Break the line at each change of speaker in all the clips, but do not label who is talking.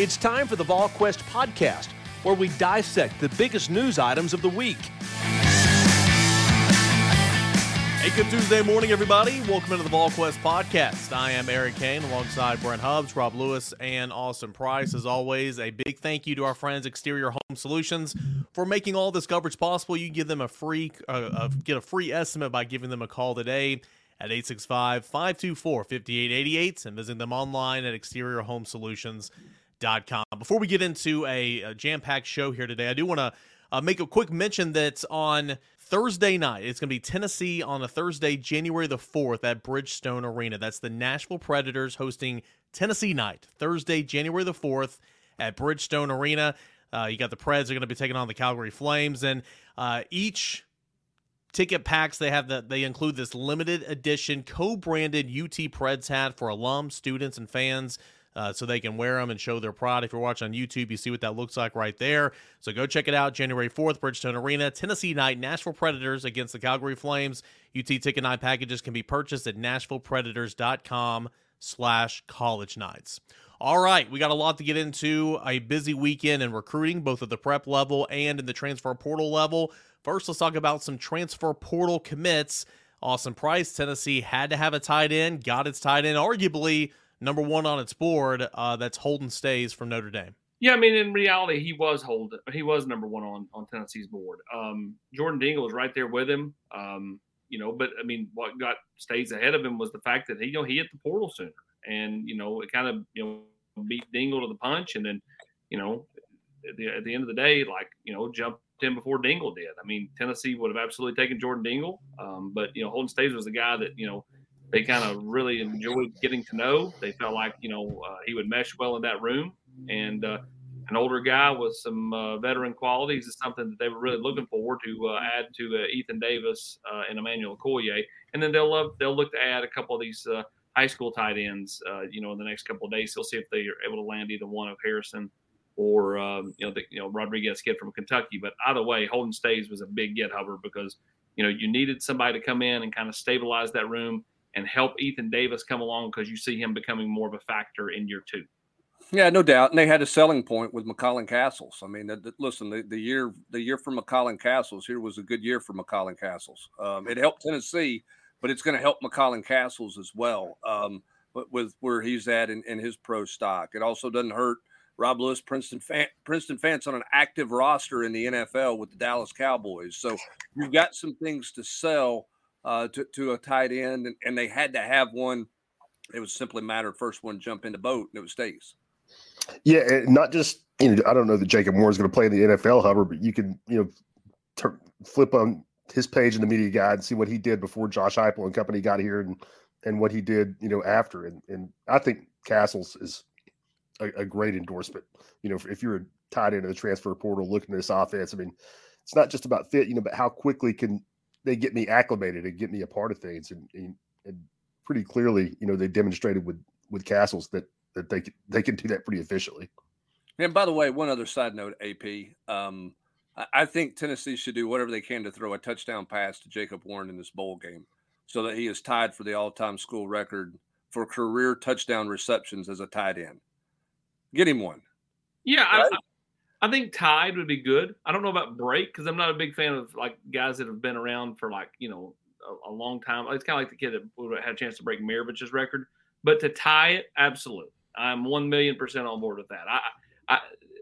It's time for the VolQuest podcast, where we dissect the biggest news items of the week. Hey, good Tuesday morning, everybody. Welcome into the VolQuest podcast. I am Eric Cain alongside Brent Hubbs, Rob Lewis, and Austin Price. As always, a big thank you to our friends Exterior Home Solutions for making all this coverage possible. You give them a free uh, uh, get a free estimate by giving them a call today at 865-524-5888 and visit them online at Exterior Home exteriorhomesolutions.com. Before we get into a, a jam-packed show here today, I do want to uh, make a quick mention that on Thursday night, it's going to be Tennessee on a Thursday, January the 4th at Bridgestone Arena. That's the Nashville Predators hosting Tennessee night, Thursday, January the 4th at Bridgestone Arena. Uh, you got the Preds are going to be taking on the Calgary Flames, and uh, each ticket packs they have that they include this limited edition co-branded UT Preds hat for alums, students, and fans uh, so they can wear them and show their pride. If you're watching on YouTube, you see what that looks like right there. So go check it out. January 4th, Bridgestone Arena, Tennessee night, Nashville Predators against the Calgary Flames. UT ticket night packages can be purchased at NashvillePredators.com slash college nights. All right, we got a lot to get into. A busy weekend in recruiting, both at the prep level and in the transfer portal level. First, let's talk about some transfer portal commits. Austin Price, Tennessee had to have a tight end, got its tight end, arguably number one on its board. Uh, that's Holden Staes from Notre Dame.
Yeah, I mean, in reality, he was hold he was number one on on Tennessee's board. Um, Jordan Dingle was right there with him. Um, you know, but I mean, what got Staes ahead of him was the fact that he you know he hit the portal sooner, and you know it kind of you know beat Dingle to the punch, and then you know at the, at the end of the day, like you know jumped in before Dingle did. I mean, Tennessee would have absolutely taken Jordan Dingle, um, but you know Holden Staes was the guy that you know they kind of really enjoyed getting to know. They felt like you know uh, he would mesh well in that room, and uh, an older guy with some uh, veteran qualities is something that they were really looking forward to uh, add to uh, Ethan Davis uh, and Emmanuel Okoye. And then they'll love they'll look to add a couple of these high school tight ends. you know, in the next couple of days, they'll see if they are able to land either one of Harrison or um, you know the you know Rodriguez kid from Kentucky. But either way, Holden Staes was a big get Hubbard because you know you needed somebody to come in and kind of stabilize that room and help Ethan Davis come along because you see him becoming more of a factor in year two.
Yeah, no doubt. And they had a selling point with McCallan Castles. I mean, the, the, listen, the, the, year the year for McCallan Castles here was a good year for McCallan Castles. Um, it helped Tennessee, but it's going to help McCallan Castles as well. Um, but with where he's at in, in, his pro stock, it also doesn't hurt Rob Lewis, Princeton fan, Princeton fans on an active roster in the NFL with the Dallas Cowboys. So you've got some things to sell uh, to, to a tight end, and, and, they had to have one. It was simply a matter of first one jump in the boat, and it was Staes.
Yeah, not just you know, I don't know that Jacob Moore is going to play in the NFL, Hubbard, but you can you know flip on his page in the media guide and see what he did before Josh Heupel and company got here, and and what he did you know after, and and I think Castles is a, a great endorsement. You know, if, if you're a tight end in the transfer portal looking at this offense, I mean, it's not just about fit, you know, but how quickly can they get me acclimated and get me a part of things. And, and, and pretty clearly, you know, they demonstrated with with Castles that that they can, they can do that pretty efficiently.
And by the way, one other side note, AP, um, I think Tennessee should do whatever they can to throw a touchdown pass to Jacob Warren in this bowl game, so that he is tied for the all-time school record for career touchdown receptions as a tight end. Get him one.
Yeah, right? I, I think tied would be good. I don't know about break because I'm not a big fan of like guys that have been around for like you know a, a long time. It's kind of like the kid that had a chance to break Maravich's record, but to tie it, absolutely, I'm one million percent on board with that. I, I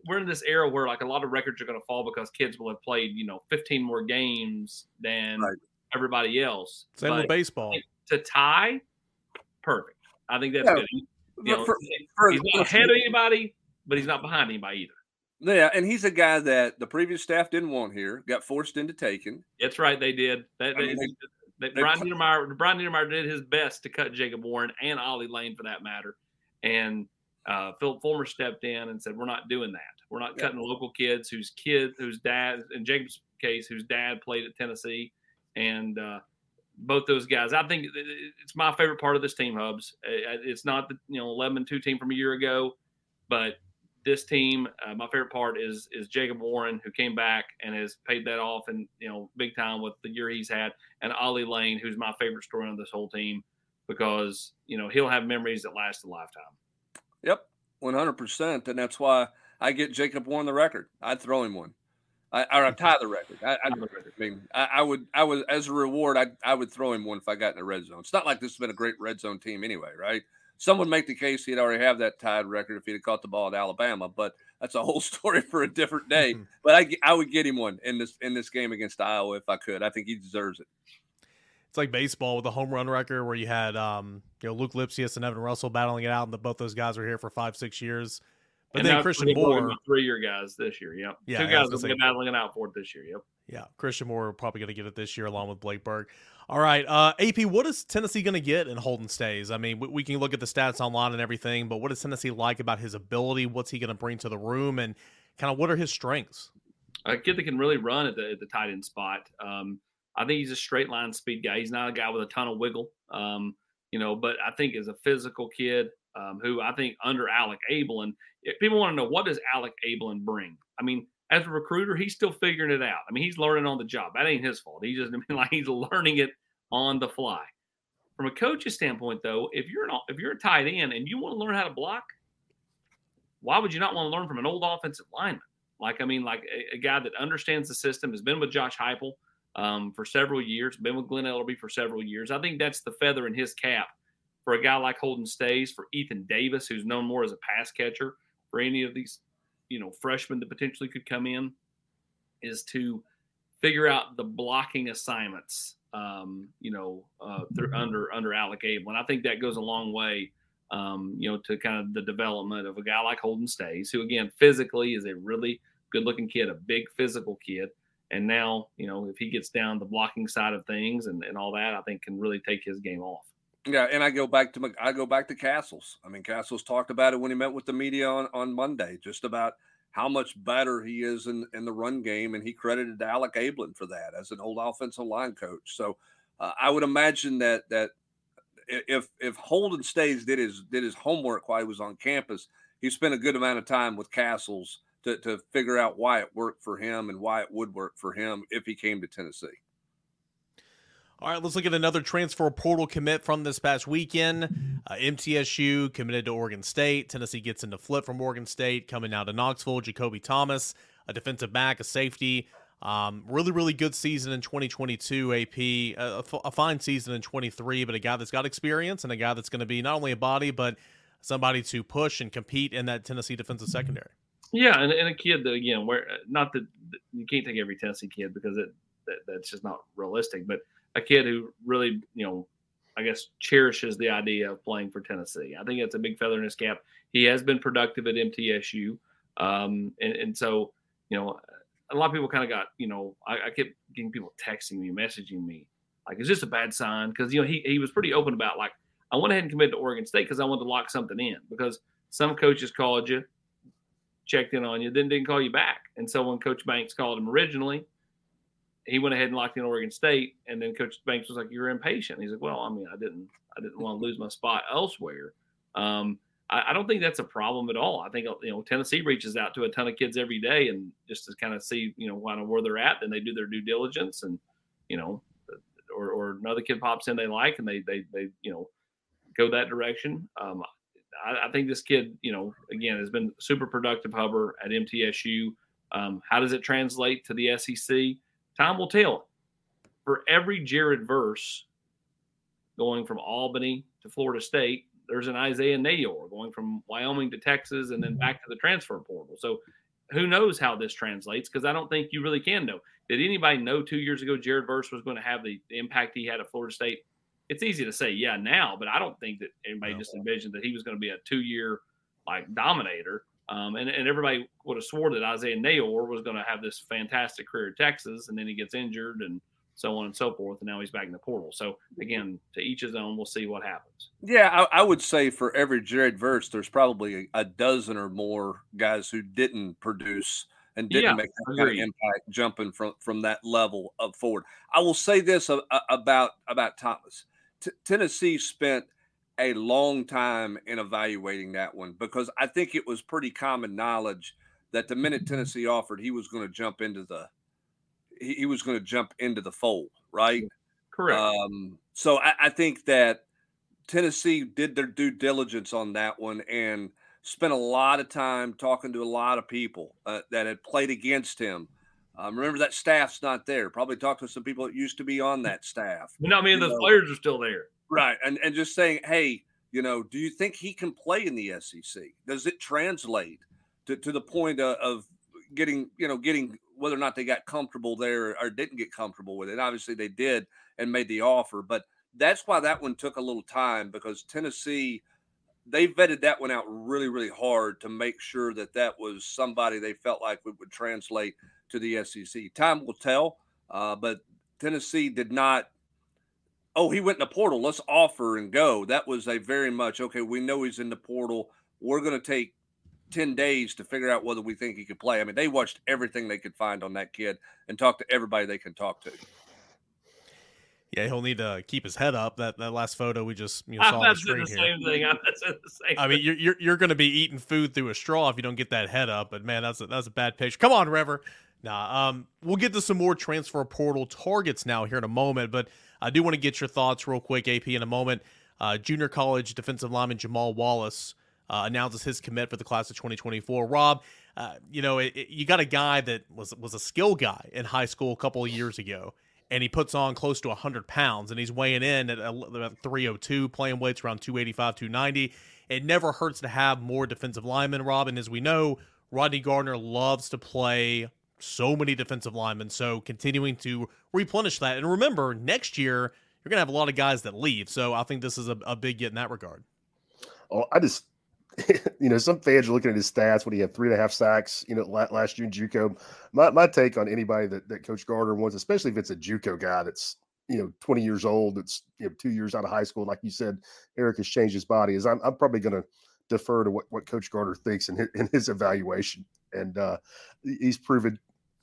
we're in this era where like a lot of records are going to fall because kids will have played you know 15 more games than right. everybody else.
Same with baseball.
To tie, perfect. I think that's yeah. good. You know, for, for, he's not ahead of anybody, but he's not behind anybody either.
Yeah, and he's a guy that the previous staff didn't want here, got forced into taking.
That's right, they did. They, they,
they,
They, Brian Niedermeyer, Brian Niedermeyer did his best to cut Jacob Warren and Ollie Lane for that matter, and uh, Philip Fulmer stepped in and said, "We're not doing that. We're not yeah. cutting local kids whose kid, whose dad, in Jacob's case, whose dad played at Tennessee, and uh, both those guys. I think it's my favorite part of this team, Hubs. It's not the you know 11 2 team from a year ago, but this team, uh, my favorite part is is Jacob Warren, who came back and has paid that off and you know big time with the year he's had, and Ollie Lane, who's my favorite story on this whole team because you know he'll have memories that last a lifetime.
Yep, 100, percent and that's why I get Jacob Warren the record. I'd throw him one. I, or I tie the record. I, I, I mean, I, I, would, I would, as a reward, I, I would throw him one if I got in the red zone. It's not like this has been a great red zone team anyway, right? Some would make the case he'd already have that tied record if he'd have caught the ball at Alabama, but that's a whole story for a different day. Mm-hmm. but I, I would get him one in this in this game against Iowa if I could. I think he deserves it.
It's like baseball with the home run record where you had, um, you know, Luc Lipcius and Evan Russell battling it out, and the, both those guys were here for five, six years. But and then Christian Moore,
three year guys this year. Yep. Yeah, two guys will be battling it out for it this year. Yep.
Yeah, Christian Moore probably going to get it this year along with Blake Burke. All right, uh, AP, what is Tennessee going to get in Holden Staes? I mean, we, we, can look at the stats online and everything, but what does Tennessee like about his ability? What's he going to bring to the room, and kind of what are his strengths?
A kid that can really run at the, at the tight end spot. Um, I think he's a straight line speed guy. He's not a guy with a ton of wiggle, um, you know, but I think as a physical kid, um, who I think under Alec Abeln, people want to know what does Alec Abeln bring. I mean, as a recruiter, he's still figuring it out. I mean, he's learning on the job. That ain't his fault. He just I mean, like he's learning it on the fly. From a coach's standpoint, though, if you're an if you're a tight end and you want to learn how to block, why would you not want to learn from an old offensive lineman? Like I mean, like a, a guy that understands the system, has been with Josh Heupel um, for several years, been with Glen Elarbee for several years. I think that's the feather in his cap for a guy like Holden Staes, for Ethan Davis, who's known more as a pass catcher, for any of these, you know, freshmen that potentially could come in, is to figure out the blocking assignments, um, you know, uh, through, under under Alec Abeln, and I think that goes a long way, um, you know, to kind of the development of a guy like Holden Staes, who again physically is a really good-looking kid, a big physical kid, and now you know if he gets down the blocking side of things and, and all that, I think can really take his game off.
Yeah, and I go back to I go back to Castles. I mean, Castles talked about it when he met with the media on, on Monday, just about how much better he is in, in the run game, and he credited Alec Abeln for that as an old offensive line coach. So uh, I would imagine that that if if Holden Staes did his did his homework while he was on campus, he spent a good amount of time with Castles to to figure out why it worked for him and why it would work for him if he came to Tennessee.
All right, let's look at another transfer portal commit from this past weekend. Uh, MTSU committed to Oregon State. Tennessee gets into flip from Oregon State, coming out to Knoxville. Jakobe Thomas, a defensive back, a safety. Um, really, really good season in 2022, AP. A, a, fine season in 23, but a guy that's got experience and a guy that's going to be not only a body, but somebody to push and compete in that Tennessee defensive secondary.
Yeah, and, and a kid that, again, where not that you can't take every Tennessee kid because it that, that's just not realistic, but – a kid who really, you know, I guess cherishes the idea of playing for Tennessee. I think it's a big feather in his cap. He has been productive at MTSU, um, and, and so you know, a lot of people kind of got, you know, I, I kept getting people texting me, messaging me, like, is this a bad sign? Because you know, he he was pretty open about like, I went ahead and committed to Oregon State because I wanted to lock something in because some coaches called you, checked in on you, then didn't call you back, and so when Coach Banks called him originally, he went ahead and locked in Oregon State, and then Coach Banks was like, "You're impatient." He's like, "Well, I mean, I didn't, I didn't want to lose my spot elsewhere." Um, I, I, don't think that's a problem at all. I think you know Tennessee reaches out to a ton of kids every day, and just to kind of see you know kind of where they're at, then they do their due diligence, and you know, or, or another kid pops in they like, and they they they you know go that direction. Um, I, I, think this kid, you know, again has been super productive Hubbard at MTSU. Um, how does it translate to the SEC? Time will tell. For every Jared Verse going from Albany to Florida State, there's an Isaiah Neyor going from Wyoming to Texas and then mm-hmm. back to the transfer portal. So who knows how this translates? Because I don't think you really can know. Did anybody know two years ago Jared Verse was going to have the, the impact he had at Florida State? It's easy to say, yeah, now, but I don't think that anybody no. just envisioned that he was going to be a two year like dominator. Um, and, and everybody would have swore that Isaiah Neyor was going to have this fantastic career at Texas, and then he gets injured, and so on and so forth. And now he's back in the portal. So again, to each his own. We'll see what happens.
Yeah, I, I would say for every Jared Verse, there's probably a, a, dozen or more guys who didn't produce and didn't yeah, make that kind of impact jumping from from that level up forward. I will say this about about Thomas. T- Tennessee spent a long time in evaluating that one because I think it was pretty common knowledge that the minute Tennessee offered, he was going to jump into the he, was going to jump into the fold, right?
Correct.
Um, so I, I think that Tennessee did their due diligence on that one and spent a lot of time talking to a lot of people uh, that had played against him. Um, remember that staff's not there. Probably talked to some people that used to be on that staff.
Know, I mean, those know. players are still there,
right? And and just saying, hey, you know, do you think he can play in the SEC? Does it translate to, to the point of, of getting, you know, getting whether or not they got comfortable there or didn't get comfortable with it. Obviously, they did and made the offer, but that's why that one took a little time because Tennessee they vetted that one out really, really hard to make sure that that was somebody they felt like would, would translate to the SEC. Time will tell, uh, but Tennessee did not. Oh, he went in the portal. Let's offer and go. That was a very much okay. We know he's in the portal. We're going to take 10 days to figure out whether we think he could play. I mean, they watched everything they could find on that kid and talked to everybody they can talk to.
Yeah, he'll need to keep his head up. That that last photo we just you know, saw on the screen
the
here.
Same thing. I'm the same.
I mean, you're you're, you're going to be eating food through a straw if you don't get that head up. But man, that's a, that's a bad picture. Come on, River. Nah, um, we'll get to some more transfer portal targets now here in a moment. But I do want to get your thoughts real quick, AP, in a moment. Uh, junior college defensive lineman Jamal Wallace uh, announces his commit for the class of 2024. Rob, uh, you know, it, it, you got a guy that was was a skill guy in high school a couple of years ago, and he puts on close to 100 pounds, and he's weighing in at about 302, playing weights around 285, 290. It never hurts to have more defensive linemen, Rob. And as we know, Rodney Garner loves to play so many defensive linemen. So continuing to replenish that. And remember, next year, you're going to have a lot of guys that leave. So I think this is a, a big get in that regard.
Oh, I just you know, some fans are looking at his stats when he had three and a half sacks, you know, last year in JUCO. My, my take on anybody that, that Coach Garner wants, especially if it's a JUCO guy that's, you know, 20 years old, that's, you know, two years out of high school, like you said, Eric has changed his body, is I'm, I'm probably going to defer to what, what Coach Garner thinks in his, in his evaluation. And uh, he's proven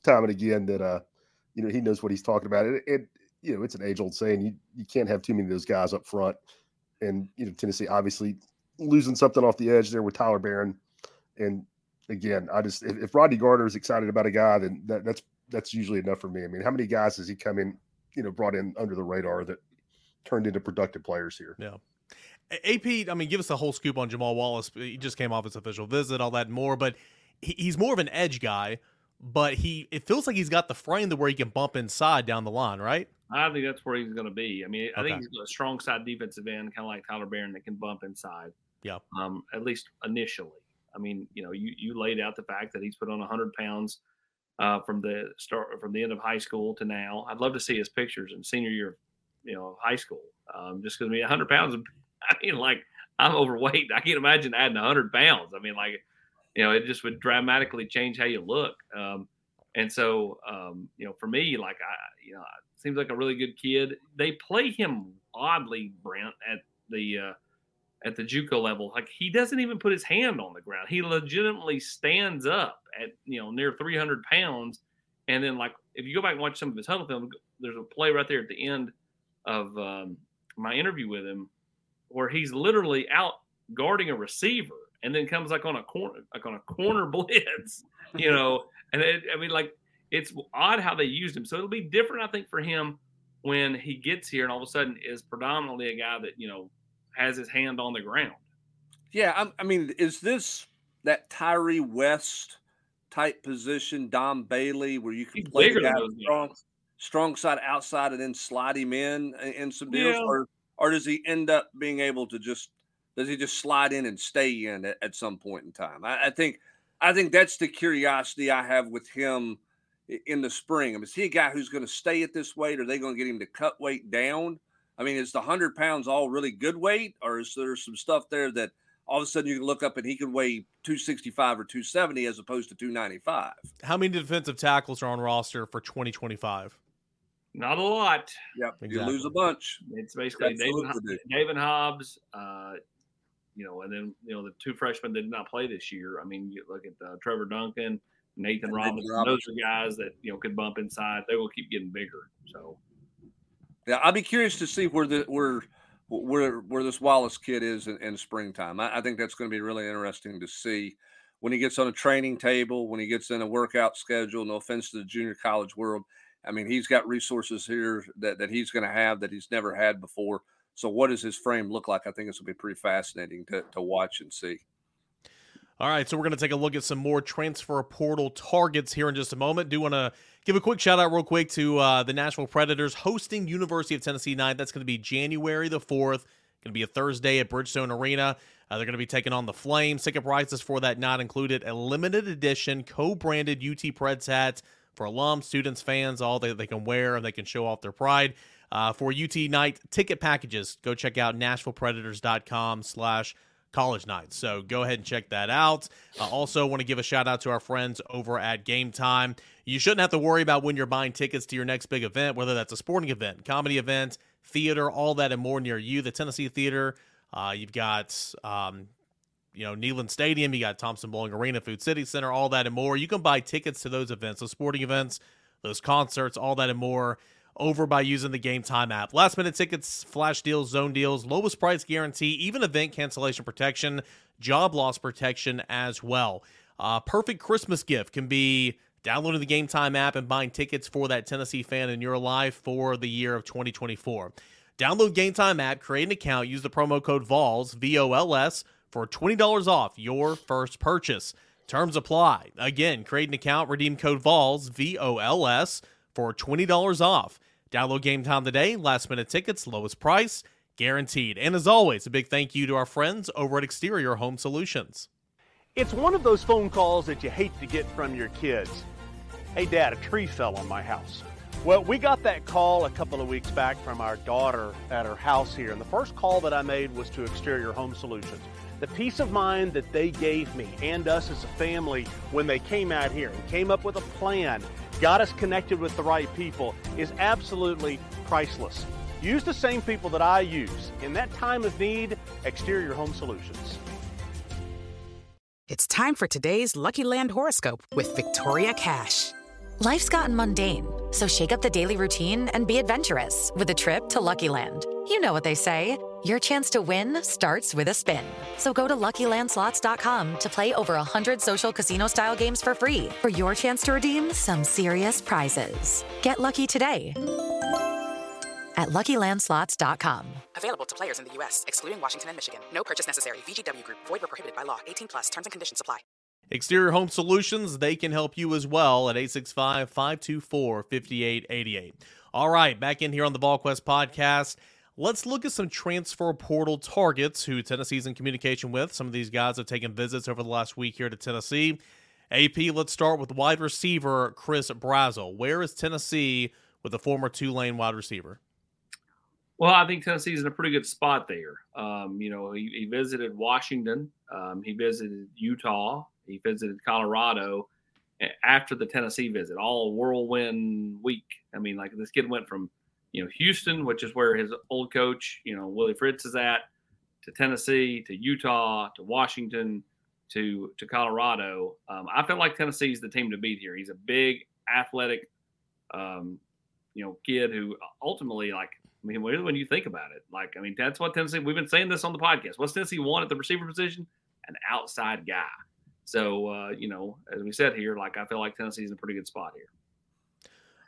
time and again that, uh, you know, he knows what he's talking about. It, it you know, it's an age old saying you, you can't have too many of those guys up front. And, you know, Tennessee obviously losing something off the edge there with Tyler Baron. And again, I just if, if Rodney Garner is excited about a guy, then that, that's that's usually enough for me. I mean, how many guys has he come in, you know, brought in under the radar that turned into productive players here?
Yeah. AP, I mean, give us a whole scoop on Jamal Wallace. He just came off his official visit, all that and more, but he, he's more of an edge guy. But he, it feels like he's got the frame to where he can bump inside down the line, right?
I think that's where he's going to be. I mean, I okay. think he's a strong side defensive end, kind of like Tyler Baron, that can bump inside.
Yeah.
Um, at least initially. I mean, you know, you, you laid out the fact that he's put on 100 pounds uh, from the start from the end of high school to now. I'd love to see his pictures in senior year, you know, high school. Um, just because I mean, 100 pounds. I mean, like I'm overweight. I can't imagine adding 100 pounds. I mean, like, you know, it just would dramatically change how you look. Um, and so, um, you know, for me, like I, you know, seems like a really good kid. They play him oddly, Brent, at the uh, at the JUCO level, like he doesn't even put his hand on the ground. He legitimately stands up at you know near 300 pounds, and then like if you go back and watch some of his Hudl film, there's a play right there at the end of um, my interview with him where he's literally out guarding a receiver, and then comes like on a corner like on a corner blitz, you know. And it, I mean, like it's odd how they used him. So it'll be different, I think, for him when he gets here and all of a sudden is predominantly a guy that you know has his hand on the ground.
Yeah, I, I mean, is this that Tyree West type position, Dom Bailey, where you can He's play strong, strong side outside and then slide him in in some deals, yeah. or or does he end up being able to just does he just slide in and stay in at, at some point in time? I, I, think I think that's the curiosity I have with him in the spring. I mean, is he a guy who's going to stay at this weight? Or are they going to get him to cut weight down? I mean, is the hundred pounds all really good weight, or is there some stuff there that all of a sudden you can look up and he can weigh 265 or 270 as opposed to 295?
How many defensive tackles are on roster for 2025?
Not a lot.
Yep, exactly. you lose a bunch.
It's basically David, David Hobbs, uh, you know, and then you know the two freshmen that did not play this year. I mean, you look at uh, Trevor Duncan, Nathan Robinson, Robinson. Those are guys that you know could bump inside. They will keep getting bigger. So,
yeah, I'll be curious to see where the where where where this Wallace kid is in, in springtime. I, I think that's going to be really interesting to see when he gets on a training table, when he gets in a workout schedule. No offense to the junior college world, I mean, he's got resources here that, that he's going to have that he's never had before. So, what does his frame look like? I think this will be pretty fascinating to, to watch and see.
All right, so we're going to take a look at some more transfer portal targets here in just a moment. Do want to give a quick shout out, real quick, to uh, the Nashville Predators hosting University of Tennessee night. That's going to be January the 4th. Going to be a Thursday at Bridgestone Arena. Uh, they're going to be taking on the Flames. Ticket prices for that not included a limited edition co branded UT Preds hat for alums, students, fans, all that they can wear and they can show off their pride. Uh, for UT night ticket packages, go check out NashvillePredators.com slash college night. So go ahead and check that out. Uh, also, want to give a shout out to our friends over at Game Time. You shouldn't have to worry about when you're buying tickets to your next big event, whether that's a sporting event, comedy event, theater, all that and more near you. The Tennessee Theater, uh, you've got um, you know, Neyland Stadium, you got Thompson Boling Arena, Food City Center, all that and more. You can buy tickets to those events, those sporting events, those concerts, all that and more over by using the Game Time app. Last minute tickets, flash deals, zone deals, lowest price guarantee, even event cancellation protection, job loss protection as well. Uh, perfect Christmas gift can be downloading the Game Time app and buying tickets for that Tennessee fan in your life for the year of 2024. Download Game Time app, create an account, use the promo code VOLS, V O L S for $20 off your first purchase. Terms apply. Again, create an account, redeem code VOLS, V O L S, for $20 off. Download game time today. Last minute tickets, lowest price, guaranteed. And as always, a big thank you to our friends over at Exterior Home Solutions.
It's one of those phone calls that you hate to get from your kids. Hey, Dad, a tree fell on my house. Well, we got that call a couple of weeks back from our daughter at her house here, and the first call that I made was to Exterior Home Solutions the peace of mind that they gave me and us as a family when they came out here and came up with a plan, got us connected with the right people, is absolutely priceless. Use the same people that I use. In that time of need, Exterior Home Solutions.
It's time for today's Lucky Land horoscope with Victoria Cash.
Life's gotten mundane, so shake up the daily routine and be adventurous with a trip to Lucky Land. You know what they say. Your chance to win starts with a spin. So go to LuckyLandSlots.com to play over 100 social casino-style games for free for your chance to redeem some serious prizes. Get lucky today at LuckyLandSlots.com.
Available to players in the U.S., excluding Washington and Michigan. No purchase necessary. VGW Group. Void or prohibited by law. 18 plus. Terms and conditions apply.
Exterior Home Solutions, they can help you as well at 865-524-5888. All right, back in here on the VolQuest podcast. Let's look at some transfer portal targets who Tennessee's in communication with. Some of these guys have taken visits over the last week here to Tennessee. AP, let's start with wide receiver Chris Brazzell. Where is Tennessee with the former Tulane wide receiver?
Well, I think Tennessee's in a pretty good spot there. Um, you know, he, he visited Washington, um, he visited Utah, he visited Colorado after the Tennessee visit, all whirlwind week. I mean, like this kid went from you know, Houston, which is where his old coach, you know, Willie Fritz is at, to Tennessee, to Utah, to Washington, to to Colorado. Um, I feel like Tennessee is the team to beat here. He's a big, athletic, um, you know, kid who ultimately, like, I mean, when you think about it, like, I mean, that's what Tennessee. We've been saying this on the podcast. What's Tennessee want at the receiver position? An outside guy. So, uh, you know, as we said here, like, I feel like Tennessee's in a pretty good spot here.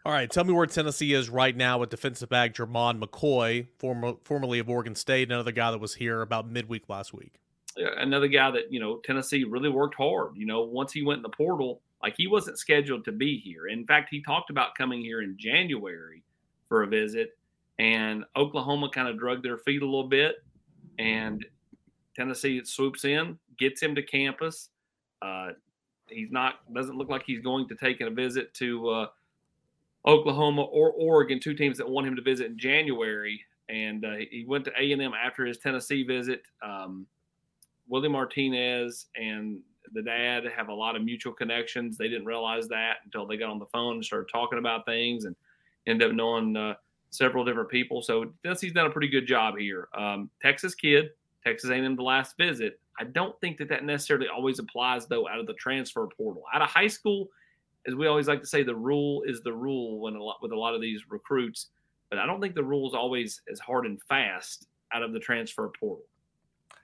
All right, tell me where Tennessee is right now with defensive back Jermod McCoy, former, formerly of Oregon State, another guy that was here about midweek last week.
Another guy that, you know, Tennessee really worked hard. You know, once he went in the portal, like he wasn't scheduled to be here. In fact, he talked about coming here in January for a visit, and Oklahoma kind of drug their feet a little bit, and Tennessee swoops in, gets him to campus. Uh, he's not doesn't look like he's going to take in a visit to uh, Oklahoma or Oregon, two teams that want him to visit in January. And uh, he went to A and M after his Tennessee visit. Um, Willie Martinez and the dad have a lot of mutual connections. They didn't realize that until they got on the phone and started talking about things. And end up knowing uh, several different people. So Tennessee's done a pretty good job here. Um, Texas kid, Texas A&M the last visit. I don't think that that necessarily always applies though out of the transfer portal. Out of high school, as we always like to say, the rule is the rule when a lot with a lot of these recruits. But I don't think the rule is always as hard and fast out of the transfer portal.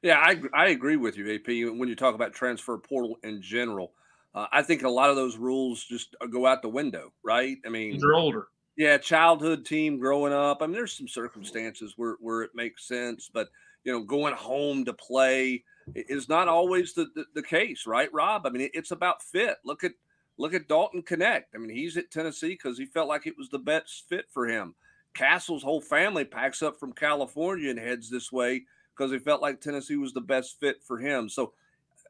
Yeah, I I agree with you, AP. When you talk about transfer portal in general, uh, I think a lot of those rules just uh, go out the window, right? I mean,
they're older.
Yeah, childhood team growing up. I mean, there's some circumstances where where it makes sense, but you know, going home to play is not always the, the, the case, right, Rob? I mean, it's about fit. Look at look at Dalton Knecht. I mean, he's at Tennessee because he felt like it was the best fit for him. Castle's whole family packs up from California and heads this way because he felt like Tennessee was the best fit for him. So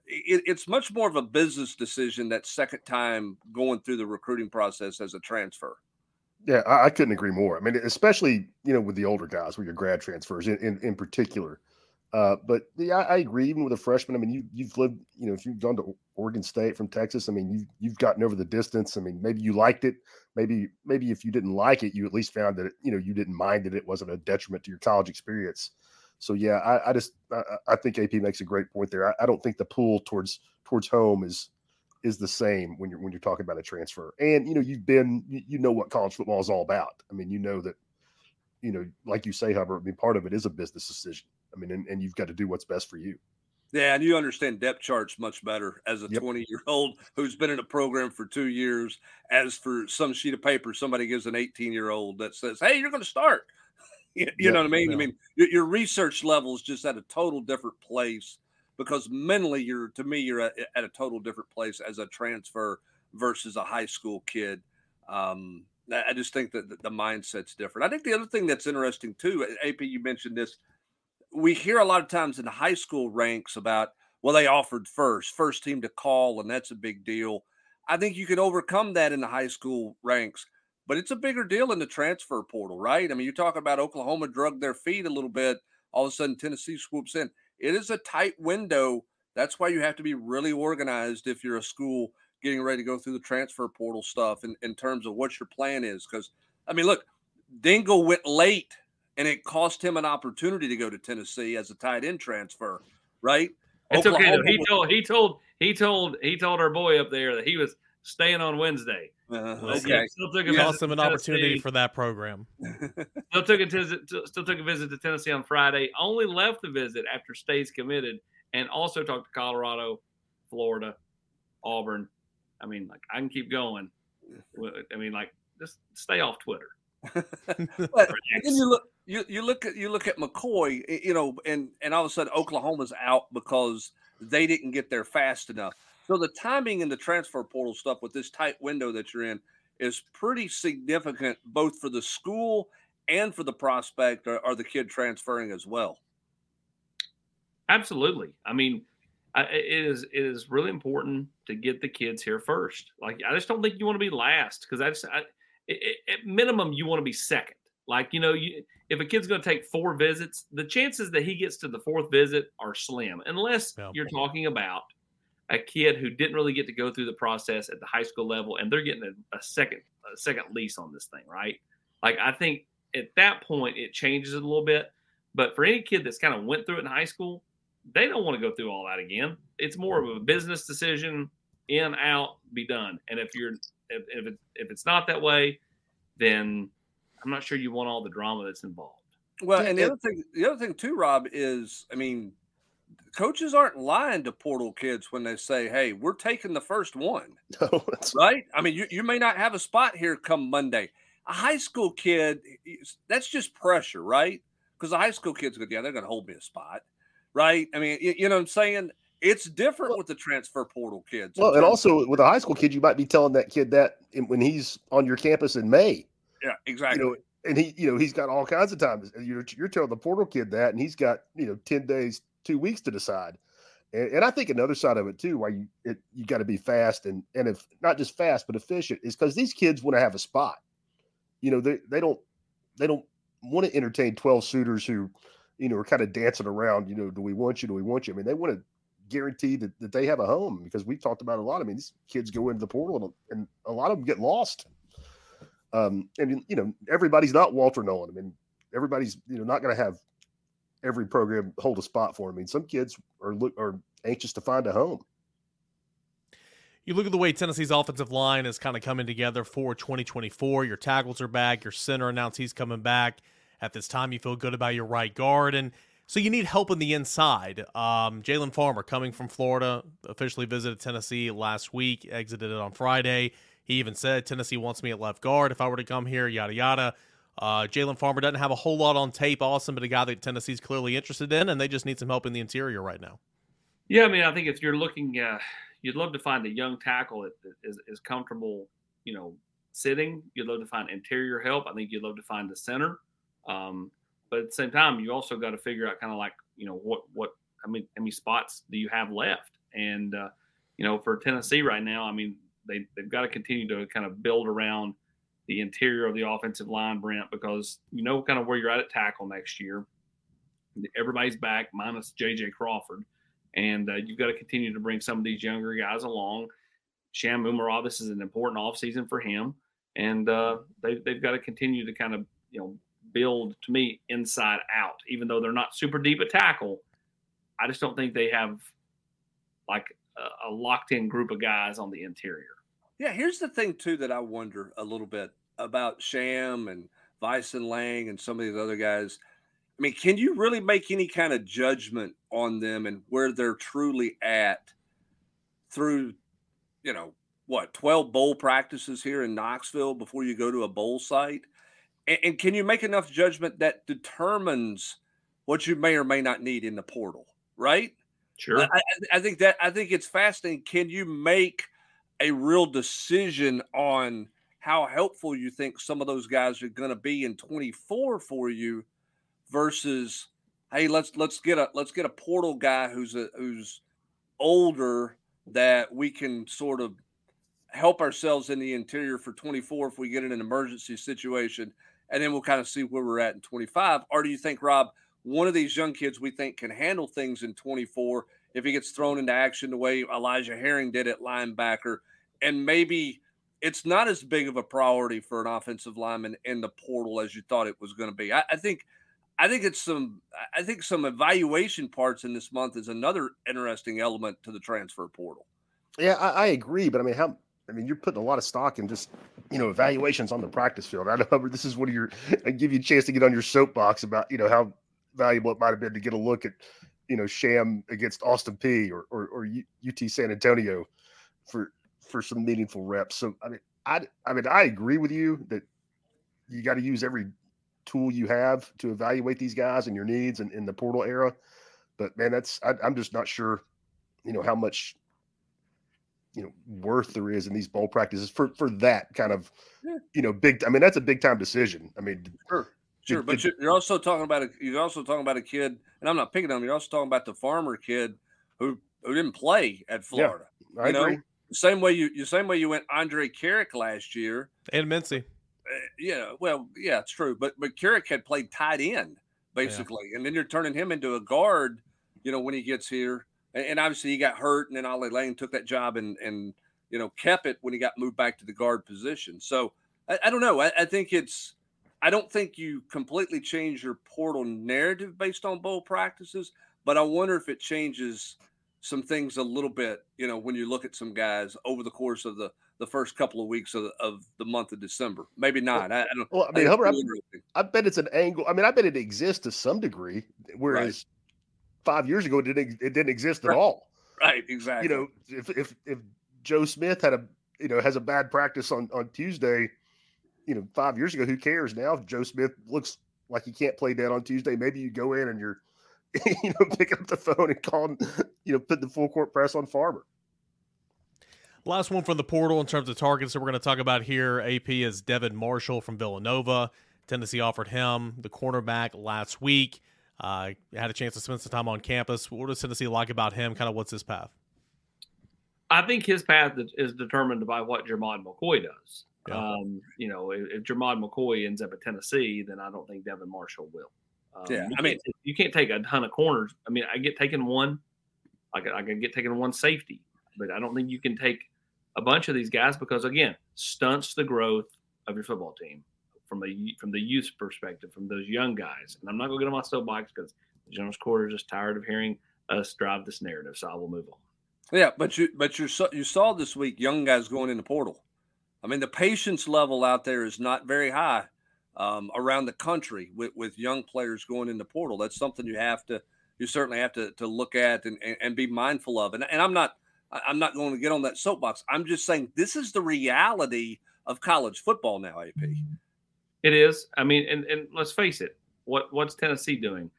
it, it's much more of a business decision that second time going through the recruiting process as a transfer.
Yeah, I, I, couldn't agree more. I mean, especially you know with the older guys, with your grad transfers in in, in particular. Uh, but yeah, I, I, agree. Even with a freshman, I mean, you you've lived, you know, if you've gone to Oregon State from Texas, I mean, you you've gotten over the distance. I mean, maybe you liked it. Maybe maybe if you didn't like it, you at least found that it, you know you didn't mind that it wasn't a detriment to your college experience. So yeah, I, I just I, I, think AP makes a great point there. I, don't think the pull towards towards home is is the same when you're when you're talking about a transfer. And you know, you've been you, you know what college football is all about. I mean, you know that you know, like you say, Hubbard. I mean, part of it is a business decision. I mean, and, and you've got to do what's best for you.
Yeah, and you understand depth charts much better as a 20 yep. year old who's been in a program for two years. As for some sheet of paper, somebody gives an 18 year old that says, "Hey, you're going to start." You, you yeah, know what I mean? Yeah. I mean, your, your, research level is just at a total different place because mentally, you're to me, you're at, at a total different place as a transfer versus a high school kid. Um, I just think that the mindset's different. I think the other thing that's interesting too, AP, you mentioned this. We hear a lot of times in the high school ranks about, well, they offered first, first team to call, and that's a big deal. I think you can overcome that in the high school ranks but it's a bigger deal in the transfer portal, right? I mean, you talk about Oklahoma drug their feet a little bit. All of a sudden, Tennessee swoops in. It is a tight window. That's why you have to be really organized if you're a school getting ready to go through the transfer portal stuff in, in terms of what your plan is. Because, I mean, look, Dingle went late and it cost him an opportunity to go to Tennessee as a tight end transfer, right?
It's Oklahoma okay. Though. He told he told he told he told our boy up there that he was staying on Wednesday.
Uh, okay.
Still took a cost an opportunity for that program.
still took a visit. Still took a visit to Tennessee on Friday. Only left the visit after Staes committed, and also talked to Colorado, Florida, Auburn. I mean, like I can keep going. I mean, like just stay off Twitter.
but you look, you, you look at you look at McCoy, you know, and and all of a sudden Oklahoma's out because they didn't get there fast enough. So the timing in the transfer portal stuff with this tight window that you're in is pretty significant, both for the school and for the prospect or, or the kid transferring as well.
Absolutely. I mean, I, it is it is really important to get the kids here first. Like I just don't think you want to be last because I just I, it, at minimum you want to be second. Like you know, you, if a kid's going to take four visits, the chances that he gets to the fourth visit are slim, unless yeah. you're talking about a kid who didn't really get to go through the process at the high school level, and they're getting a, a second a second lease on this thing, right? Like I think at that point it changes a little bit. But for any kid that's kind of went through it in high school, they don't want to go through all that again. It's more of a business decision, in out, be done. And if you're if if, it, if it's not that way, then I'm not sure you want all the drama that's involved.
Well, and the other thing, the other thing too, Rob, is I mean, coaches aren't lying to portal kids when they say, "Hey, we're taking the first one." No, right. I mean, you, you may not have a spot here come Monday. A high school kid, that's just pressure, right? Because a high school kid's going, yeah, they're going to hold me a spot, right? I mean, you, you know what I'm saying? It's different well, with the transfer portal kids.
Well, and also with a high school kid, you might be telling that kid that when he's on your campus in May.
Yeah, exactly.
You know, and he, you know, he's got all kinds of time. You're, you're telling the portal kid that, and he's got, you know, 10 days two weeks to decide. And, and I think another side of it too, why you it, you got to be fast and and if not just fast but efficient, is because these kids want to have a spot. You know, they they don't they don't want to entertain twelve suitors who, you know, are kind of dancing around. You know, do we want you? Do we want you? I mean, they want to guarantee that, that they have a home because we talked about a lot. I mean, these kids go into the portal and, and a lot of them get lost. Um, and you know, everybody's not Walter Nolen. I mean, everybody's you know not going to have every program hold a spot for him. I mean, some kids are look are anxious to find a home.
You look at the way Tennessee's offensive line is kind of coming together for 2024. Your tackles are back. Your center announced he's coming back. At this time, you feel good about your right guard, and so you need help in the inside. Um, Jalen Farmer coming from Florida officially visited Tennessee last week, exited it on Friday. He even said Tennessee wants me at left guard if I were to come here. Yada yada. Uh, Jalen Farmer doesn't have a whole lot on tape, awesome, but a guy that Tennessee's clearly interested in, and they just need some help in the interior right now.
Yeah, I mean, I think if you're looking, uh, you'd love to find a young tackle that is, is comfortable, you know, sitting. You'd love to find interior help. I think you'd love to find the center. Um, but at the same time, you also got to figure out kind of like, you know, what, what, I mean, how many spots do you have left? And, uh, you know, for Tennessee right now, I mean, they, they've got to continue to kind of build around the interior of the offensive line, Brent, because you know kind of where you're at at tackle next year. Everybody's back minus JJ Crawford, and uh, you've got to continue to bring some of these younger guys along. Sham Umarov, this is an important offseason for him, and uh, they, they've got to continue to kind of you know build to me inside out. Even though they're not super deep at tackle, I just don't think they have like a, a locked in group of guys on the interior.
Yeah, here's the thing too that I wonder a little bit about Sham and Vysen Lang and some of these other guys. I mean, can you really make any kind of judgment on them and where they're truly at through, you know, what, 12 bowl practices here in Knoxville before you go to a bowl site? And, and can you make enough judgment that determines what you may or may not need in the portal, right?
Sure.
I, I think that I think it's fascinating. Can you make a real decision on how helpful you think some of those guys are going to be in 24 for you versus hey let's let's get a let's get a portal guy who's a who's older that we can sort of help ourselves in the interior for 24 if we get in an emergency situation and then we'll kind of see where we're at in 25 or do you think rob one of these young kids we think can handle things in 24 if he gets thrown into action the way Elijah Herring did at linebacker, and maybe it's not as big of a priority for an offensive lineman in the portal as you thought it was going to be. I, I think, I think it's some, I think some evaluation parts in this month is another interesting element to the transfer portal.
Yeah, I, I agree, but I mean, how? I mean, you're putting a lot of stock in just you know evaluations on the practice field. I know this is one of your. I give you a chance to get on your soapbox about you know how valuable it might have been to get a look at you know Sham against Austin Peay or, or, or UT San Antonio for for some meaningful reps. So I mean, I I mean I agree with you that you got to use every tool you have to evaluate these guys and your needs and in the portal era. But man, that's I, I'm just not sure, you know, how much you know worth there is in these bowl practices for for that kind of you know big. I mean, that's a big time decision. I mean,
sure. Sure, but you're also talking about a you're also talking about a kid, and I'm not picking on him. You're also talking about the farmer kid who who didn't play at Florida.
Yeah, I you agree. Know?
Same way you the same way you went Andrej Karic last year
and Mincey.
Uh, yeah, well, yeah, it's true. But but Karic had played tight end basically, yeah. and then you're turning him into a guard. You know when he gets here, and, and obviously he got hurt, and then Ollie Lane took that job and and you know kept it when he got moved back to the guard position. So I, I don't know. I, I think it's I don't think you completely change your portal narrative based on bowl practices, but I wonder if it changes some things a little bit. You know, when you look at some guys over the course of the the first couple of weeks of, of the month of December, maybe not.
Well,
I, I, don't.
Well, I mean, Hubbard, I, I, bet it's an angle. I mean, I bet it exists to some degree, whereas. Five years ago it didn't it didn't exist at
right.
all.
Right. Exactly.
You know, if if if Joe Smith had a you know has a bad practice on on Tuesday you know, five years ago, who cares now? If Joe Smith looks like he can't play down on Tuesday, maybe you go in and you're, you know, picking up the phone and calling, you know, put the full court press on Farmer.
Last one from the portal in terms of targets that we're going to talk about here. AP is Devin Marshall from Villanova. Tennessee offered him the cornerback last week. Uh, had a chance to spend some time on campus. What does Tennessee like about him? Kind of what's his path?
I think his path is determined by what Jermod McCoy does. Yeah. Um, you know, if, if Jermod McCoy ends up at Tennessee, then I don't think Devin Marshall will.
Um, yeah,
I
mean,
you can't take a ton of corners. I mean, I get taken one, I can, I can get taken one safety, but I don't think you can take a bunch of these guys because again, stunts the growth of your football team from the from the youth perspective, from those young guys. And I'm not going to get on my soapbox because the general quarter is just tired of hearing us drive this narrative. So I will move on.
Yeah, but you but you saw you saw this week young guys going in the portal. I mean, the patience level out there is not very high um, around the country with, with young players going in the portal. That's something you have to you certainly have to, to look at and, and, and be mindful of. And, and I'm not I'm not going to get on that soapbox. I'm just saying this is the reality of college football now, AP.
It is. I mean, and, and let's face it. What what's Tennessee doing?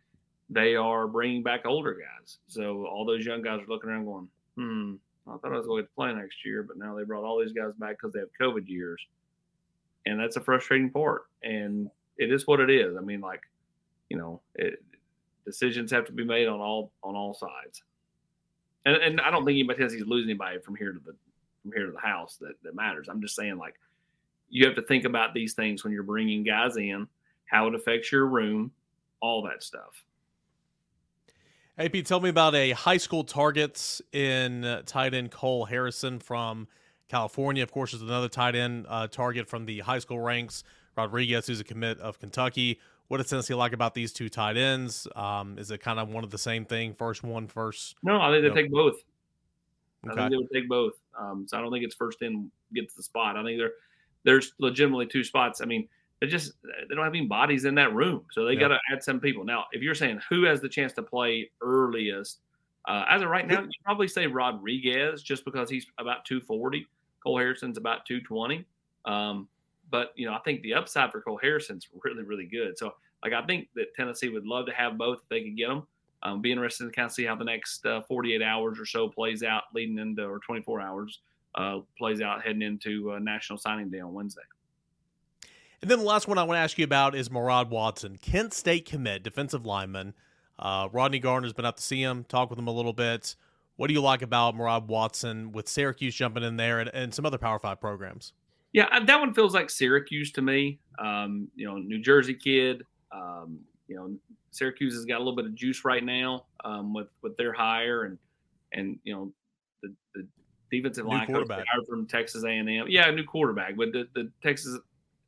They are bringing back older guys. So all those young guys are looking around going, hmm, I thought I was going to play next year, but now they brought all these guys back because they have COVID years. And that's a frustrating part. And it is what it is. I mean, like, you know, it, decisions have to be made on all on all sides. And, and I don't think anybody Tennessee's losing anybody from here to the from here to the house that, that matters. I'm just saying, like, you have to think about these things when you're bringing guys in, how it affects your room, all that stuff.
Hey, Pete, tell me about a high school targets in uh, tight end Cole Harrison from California. Of course, there's another tight end uh, target from the high school ranks, Rodriguez, who's a commit of Kentucky. What does Tennessee like about these two tight ends? Um, is it kind of one of the same thing? First one, first?
No, I think they know? take both. Okay. I think they would take both. Um, so I don't think it's first in gets the spot. I think there, there's legitimately two spots. I mean, they just they don't have any bodies in that room, so they yeah. got to add some people. Now, if you're saying who has the chance to play earliest, uh, as of right now, you probably say Rodriguez just because he's about 240. Cole Harrison's about 220. Um, but you know, I think the upside for Cole Harrison's really, really good. So, like, I think that Tennessee would love to have both if they could get them. Um, be interested to kind of see how the next uh, 48 hours or so plays out, leading into or 24 hours uh, plays out heading into uh, National Signing Day on Wednesday.
And then the last one I want to ask you about is Marad Watson, Kent State commit, defensive lineman. Uh, Rodney Garner's been up to see him, talk with him a little bit. What do you like about Marad Watson with Syracuse jumping in there and, and some other Power Five programs?
Yeah, that one feels like Syracuse to me. Um, you know, New Jersey kid. Um, you know, Syracuse has got a little bit of juice right now um, with with their hire and and you know the, the defensive new line coach from Texas A and M. Yeah, new quarterback, but the, the Texas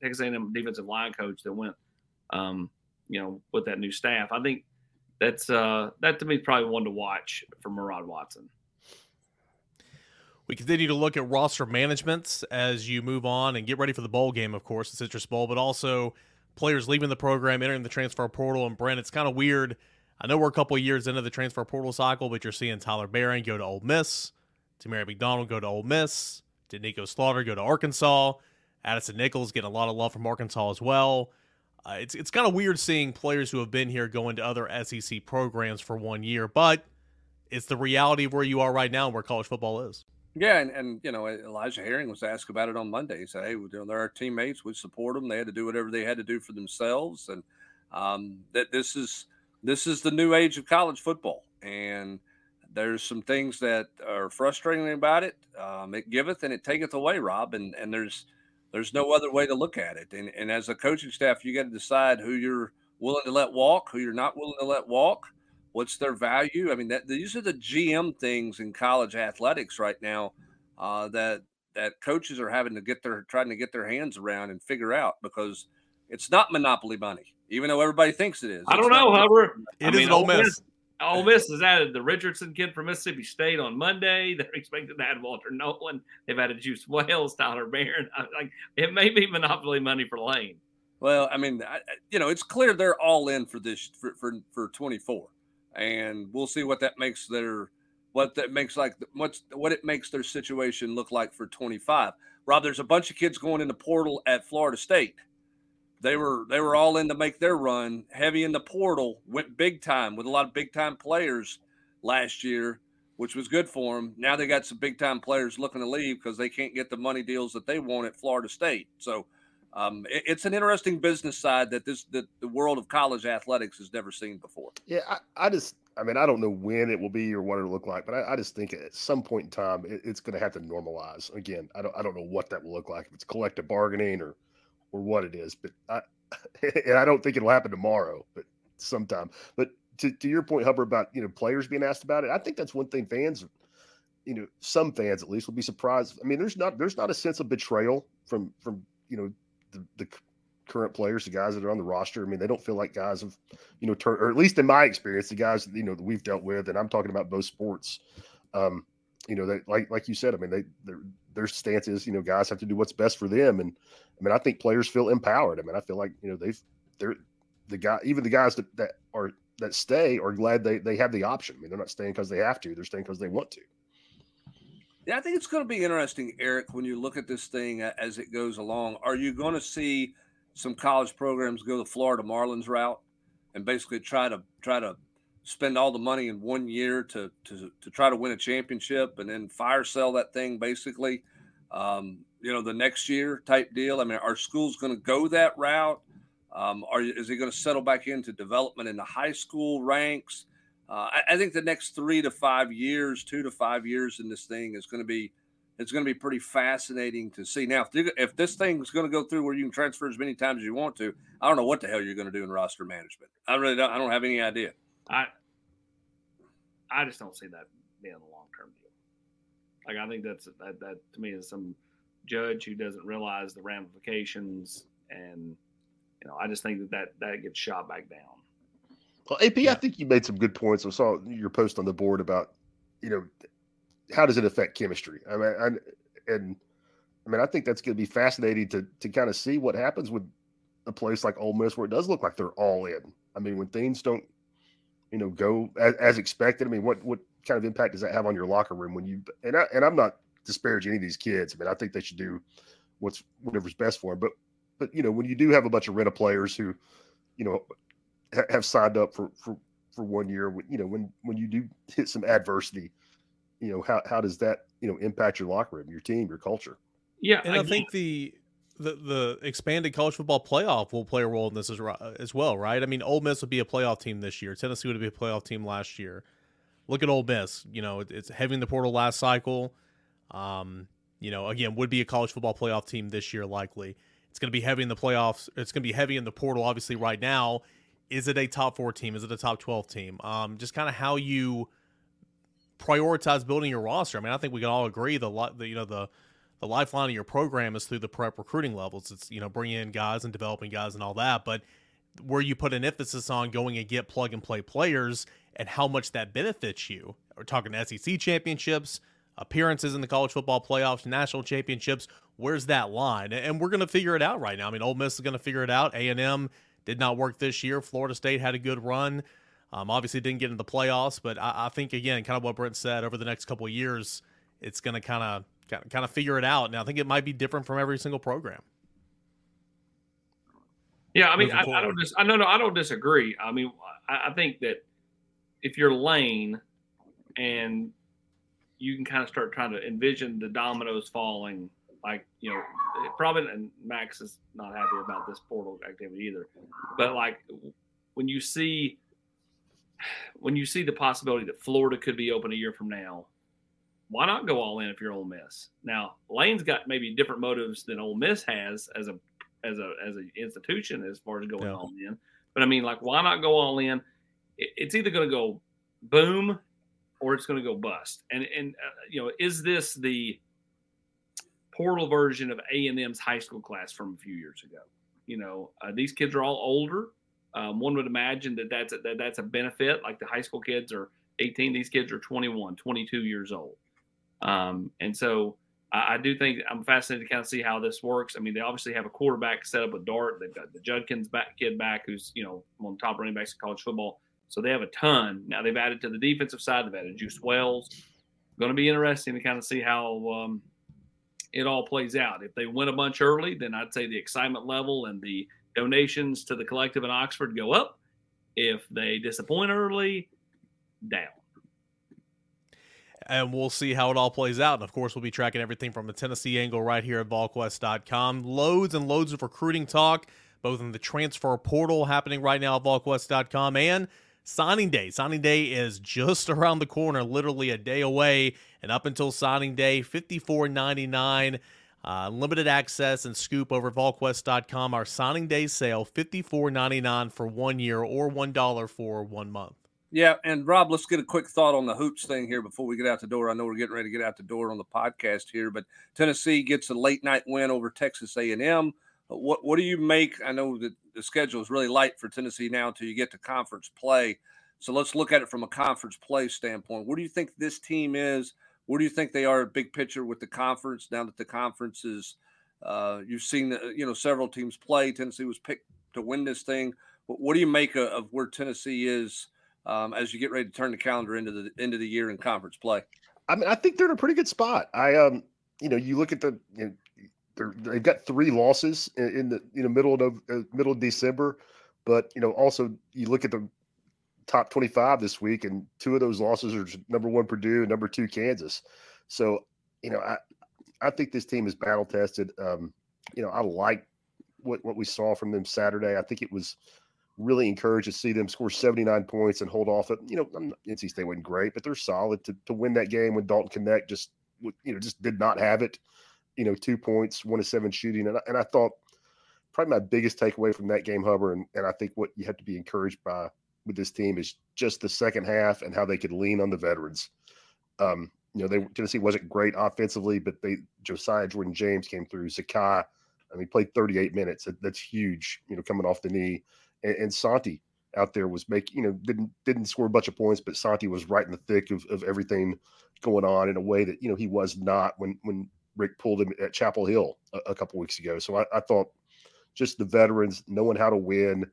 Texas A&M defensive line coach that went, um, you know, with that new staff. I think that's uh, that to me is probably one to watch for Murad Watson.
We continue to look at roster management as you move on and get ready for the bowl game, of course, the Citrus Bowl, but also players leaving the program, entering the transfer portal. And Brent, it's kind of weird. I know we're a couple years into the transfer portal cycle, but you're seeing Tyler Baron go to Ole Miss, Tamari McDonald go to Ole Miss, Doneiko Slaughter go to Arkansas. Addison Nichols getting a lot of love from Arkansas as well. Uh, it's it's kind of weird seeing players who have been here go into other SEC programs for one year, but it's the reality of where you are right now and where college football is.
Yeah, and, and you know Elijah Herring was asked about it on Monday. He said, "Hey, you know, they're our teammates. We support them. They had to do whatever they had to do for themselves, and um, that this is this is the new age of college football. And there's some things that are frustrating about it. Um, it giveth and it taketh away, Rob. And and there's there's no other way to look at it. And, and as a coaching staff, you got to decide who you're willing to let walk, who you're not willing to let walk. What's their value? I mean, that these are the GM things in college athletics right now uh, that that coaches are having to get their trying to get their hands around and figure out because it's not monopoly money, even though everybody thinks it is.
I don't know, however, it I is mean, Ole Miss. Ole Miss has added the Richardson kid from Mississippi State on Monday. They're expected to add Walter Nolen. They've added Juice Wells, Tyler Baron. Like it may be monopoly money for Lane.
Well, I mean, I, you know, it's clear they're all in for this for for, for 24, and we'll see what that makes their what that makes like what's what it makes their situation look like for 25. Rob, there's a bunch of kids going in the portal at Florida State they were they were all in to make their run, heavy in the portal, went big time with a lot of big time players last year, which was good for them. Now they got some big time players looking to leave because they can't get the money deals that they want at Florida State. So um, it, it's an interesting business side that this that the world of college athletics has never seen before.
Yeah, I, I just I mean I don't know when it will be or what it'll look like, but I, I just think at some point in time it, it's going to have to normalize. Again, I don't I don't know what that will look like if it's collective bargaining or or what it is. But I, and I don't think it'll happen tomorrow, but sometime. But to, to your point, Hubbard, about you know players being asked about it, I think that's one thing fans, you know, some fans at least will be surprised. I mean, there's not there's not a sense of betrayal from from you know the, the current players, the guys that are on the roster. I mean, they don't feel like guys have, you know, turn or at least in my experience, the guys you know that we've dealt with, and I'm talking about both sports. Um, you know, they like like you said. I mean, they their their stance is, you know, guys have to do what's best for them, and I mean, I think players feel empowered. I mean, I feel like you know they've they're the guy, even the guys that that are that stay are glad they they have the option. I mean, they're not staying because they have to; they're staying because they want to.
Yeah, I think it's going to be interesting, Eric, when you look at this thing as it goes along. Are you going to see some college programs go the Florida Marlins route and basically try to try to spend all the money in one year to to to try to win a championship and then fire sell that thing basically, um, you know, the next year type deal? I mean, are schools going to go that route? Um, are is he going to settle back into development in the high school ranks? Uh, I, I, think the next three to five years, two to five years in this thing is going to be it's going to be pretty fascinating to see. Now, if, if this thing is going to go through where you can transfer as many times as you want to, I don't know what the hell you're going to do in roster management. I really don't. I don't have any idea.
I I just don't see that being a long term deal. Like I think that's that that to me is some judge who doesn't realize the ramifications, and you know I just think that that, that gets shot back down.
Well, AP, yeah. I think you made some good points. I saw your post on the board about you know how does it affect chemistry? I mean, I, and I mean, I think that's going to be fascinating to to kind of see what happens with a place like Ole Miss, where it does look like they're all in. I mean, when things don't, you know, go as, as expected. I mean, what what kind of impact does that have on your locker room when you? And I and I'm not disparaging any of these kids. I mean, I think they should do what's whatever's best for them. But but you know, when you do have a bunch of rent players who, you know, ha- have signed up for for for one year, you know, when when you do hit some adversity you know how how does that you know impact your locker room, your team, your culture?
Yeah,
and I, I think the the the expanded college football playoff will play a role in this as, as well, right? I mean, Ole Miss would be a playoff team this year. Tennessee would be a playoff team last year. Look at Ole Miss. You know, it's having the portal last cycle. Um, you know, again, would be a college football playoff team this year likely. It's going to be heavy in the playoffs. It's going to be heavy in the portal. Obviously, right now, is it a top four team? Is it a top twelve team? Um, just kind of how you prioritize building your roster. I mean, I think we can all agree the, the you know the the lifeline of your program is through the prep recruiting levels. It's you know bringing in guys and developing guys and all that, but where you put an emphasis on going and get plug and play players and how much that benefits you. We're talking SEC championships, appearances in the college football playoffs, national championships. Where's that line? And we're going to figure it out right now. I mean, Ole Miss is going to figure it out. A and M did not work this year. Florida State had a good run. Um, obviously, didn't get into the playoffs, but I, I, think again, kind of what Brent said, over the next couple of years, it's going to kind of kind of kind of figure it out. Now, I think it might be different from every single program.
Yeah, I mean, I, I, don't. Dis- I no, no, I don't disagree. I mean, I, I think that if you're Lane and you can kind of start trying to envision the dominoes falling, like you know, probably and Max is not happy about this portal activity either, but like when you see when you see the possibility that Florida could be open a year from now, why not go all in if you're Ole Miss? Now, Lane's got maybe different motives than Ole Miss has as a as a as an institution as far as going yeah. all in. But I mean, like, why not go all in? It's either going to go boom or it's going to go bust. And and uh, you know, is this the portal version of A and M's high school class from a few years ago? You know, uh, these kids are all older. Um, one would imagine that that's a, that that's a benefit. Like the high school kids are 18; these kids are 21, 22 years old. Um, and so I, I, do think I'm fascinated to kind of see how this works. I mean, they obviously have a quarterback set up with Dart. They've got the Judkins back, kid back, who's you know one of the top running backs in college football. So they have a ton. Now they've added to the defensive side. They've added Juice Wells. Going to be interesting to kind of see how um, it all plays out. If they win a bunch early, then I'd say the excitement level and the donations to the collective in Oxford go up. If they disappoint early, down.
And we'll see how it all plays out. And of course, we'll be tracking everything from the Tennessee angle right here at VolQuest.com. Loads and loads of recruiting talk, both in the transfer portal happening right now at VolQuest.com and signing day. Signing day is just around the corner, literally a day away. And up until signing day, fifty-four ninety-nine. Uh, limited access and scoop over volquest.com. Our signing day sale, $54.99 for one year or $1 for one month.
Yeah, and Rob, let's get a quick thought on the hoops thing here before we get out the door. I know we're getting ready to get out the door on the podcast here, but Tennessee gets a late night win over Texas A&M. What what do you make? I know that the schedule is really light for Tennessee now until you get to conference play. So let's look at it from a conference play standpoint. Where do you think this team is? Where do you think they are big picture with the conference now that the conference is? Uh, you've seen you know several teams play. Tennessee was picked to win this thing. What do you make of, of where Tennessee is um, as you get ready to turn the calendar into the end of the year in conference play?
I mean, I think they're in a pretty good spot. I um, you know, you look at the you know, they have got three losses in, in, the you know middle of uh, middle of December, but you know also you look at the top 25 this week, and two of those losses are number one Purdue and number two Kansas. So you know I I think this team is battle tested. Um, you know I like what what we saw from them Saturday. I think it was really encouraged to see them score 79 points and hold off. At, you know NC State wasn't great, but they're solid to to win that game when Dalton Knecht just you know just did not have it you know, two points, one to seven shooting. And, and I thought probably my biggest takeaway from that game, Hubbard, and, and I think what you have to be encouraged by with this team is just the second half and how they could lean on the veterans. Um, you know, they Tennessee wasn't great offensively, but they Josiah Jordan James came through. Zakai, I mean, played 38 minutes. That's huge, you know, coming off the knee. And, and Santi out there was making, you know, didn't didn't score a bunch of points, but Santi was right in the thick of, of everything going on in a way that, you know, he was not when when Rick pulled him at Chapel Hill a, a couple weeks ago. So I, I, thought just the veterans knowing how to win,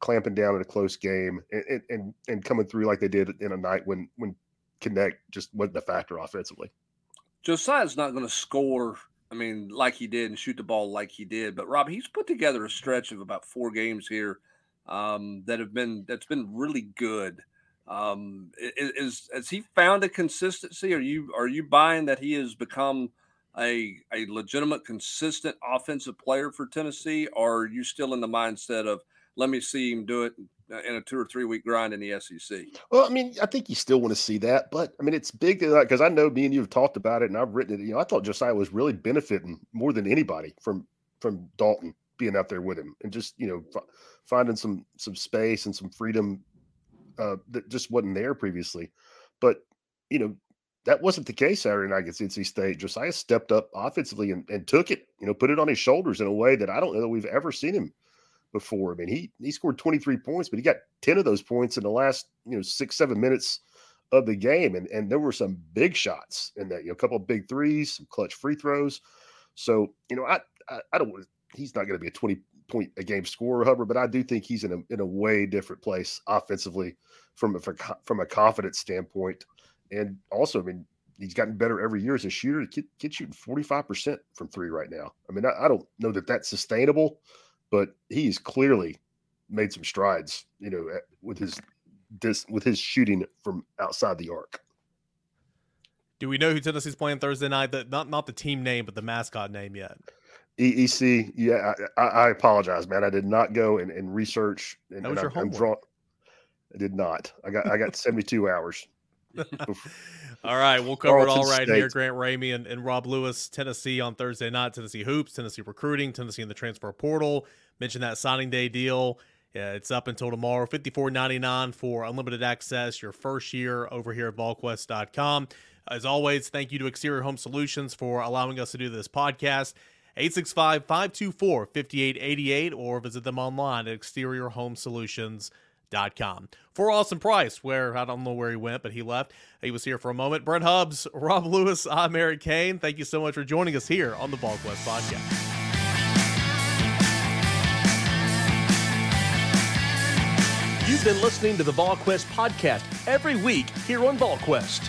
clamping down in a close game, and, and and coming through like they did in a night when when Knecht just wasn't a factor offensively.
Josiah's not going to score. I mean, like he did and shoot the ball like he did. But Rob, he's put together a stretch of about four games here um, that have been that's been really good. Um, is has he found a consistency? Are you are you buying that he has become a a legitimate, consistent offensive player for Tennessee, or are you still in the mindset of let me see him do it in a two or three week grind in the SEC?
Well, I mean, I think you still want to see that, but I mean, it's big because I know me and you have talked about it, and I've written it. You know, I thought Josiah was really benefiting more than anybody from from Dalton being out there with him, and just you know f- finding some some space and some freedom uh, that just wasn't there previously. But you know, that wasn't the case Saturday night against NC State. Josiah stepped up offensively and, and, took it, you know, put it on his shoulders in a way that I don't know that we've ever seen him before. I mean, he he scored 23 points, but he got 10 of those points in the last, you know, six, seven minutes of the game. And and there were some big shots in that, you know, a couple of big threes, some clutch free throws. So, you know, I I, I don't he's not going to be a 20 point a game scorer, Hubbard, but I do think he's in a in a way different place offensively from a from a confidence standpoint and also, I mean, he's gotten better every year as a shooter. Kid, kid shooting 45% from three right now. I mean, I, I, don't know that that's sustainable, but he's clearly made some strides, you know, with his this with his shooting from outside the arc.
Do we know who Tennessee's playing Thursday night? That not not the team name, but the mascot name yet.
EEC. Yeah, I, I, apologize, man. I did not go and, and research. And,
that was
and
your I, homework. Drawn,
I did not. I got I got 72 hours.
all right, we'll cover Tarleton it all right State. here. Grant Ramey and, and Rob Lewis, Tennessee on Thursday night. Tennessee hoops, Tennessee recruiting, Tennessee in the transfer portal. Mentioned that signing day deal. Yeah, it's up until tomorrow. Fifty four ninety nine for unlimited access your first year over here at VolQuest.com. As always, thank you to Exterior Home Solutions for allowing us to do this podcast. 865 524 5888 or visit them online at exteriorhomesolutions.com com. For Austin Price, where I don't know where he went, but he left. He was here for a moment. Brent Hubbs, Rob Lewis, I'm Eric Cain. Thank you so much for joining us here on the VolQuest Podcast.
You've been listening to the VolQuest podcast every week here on VolQuest.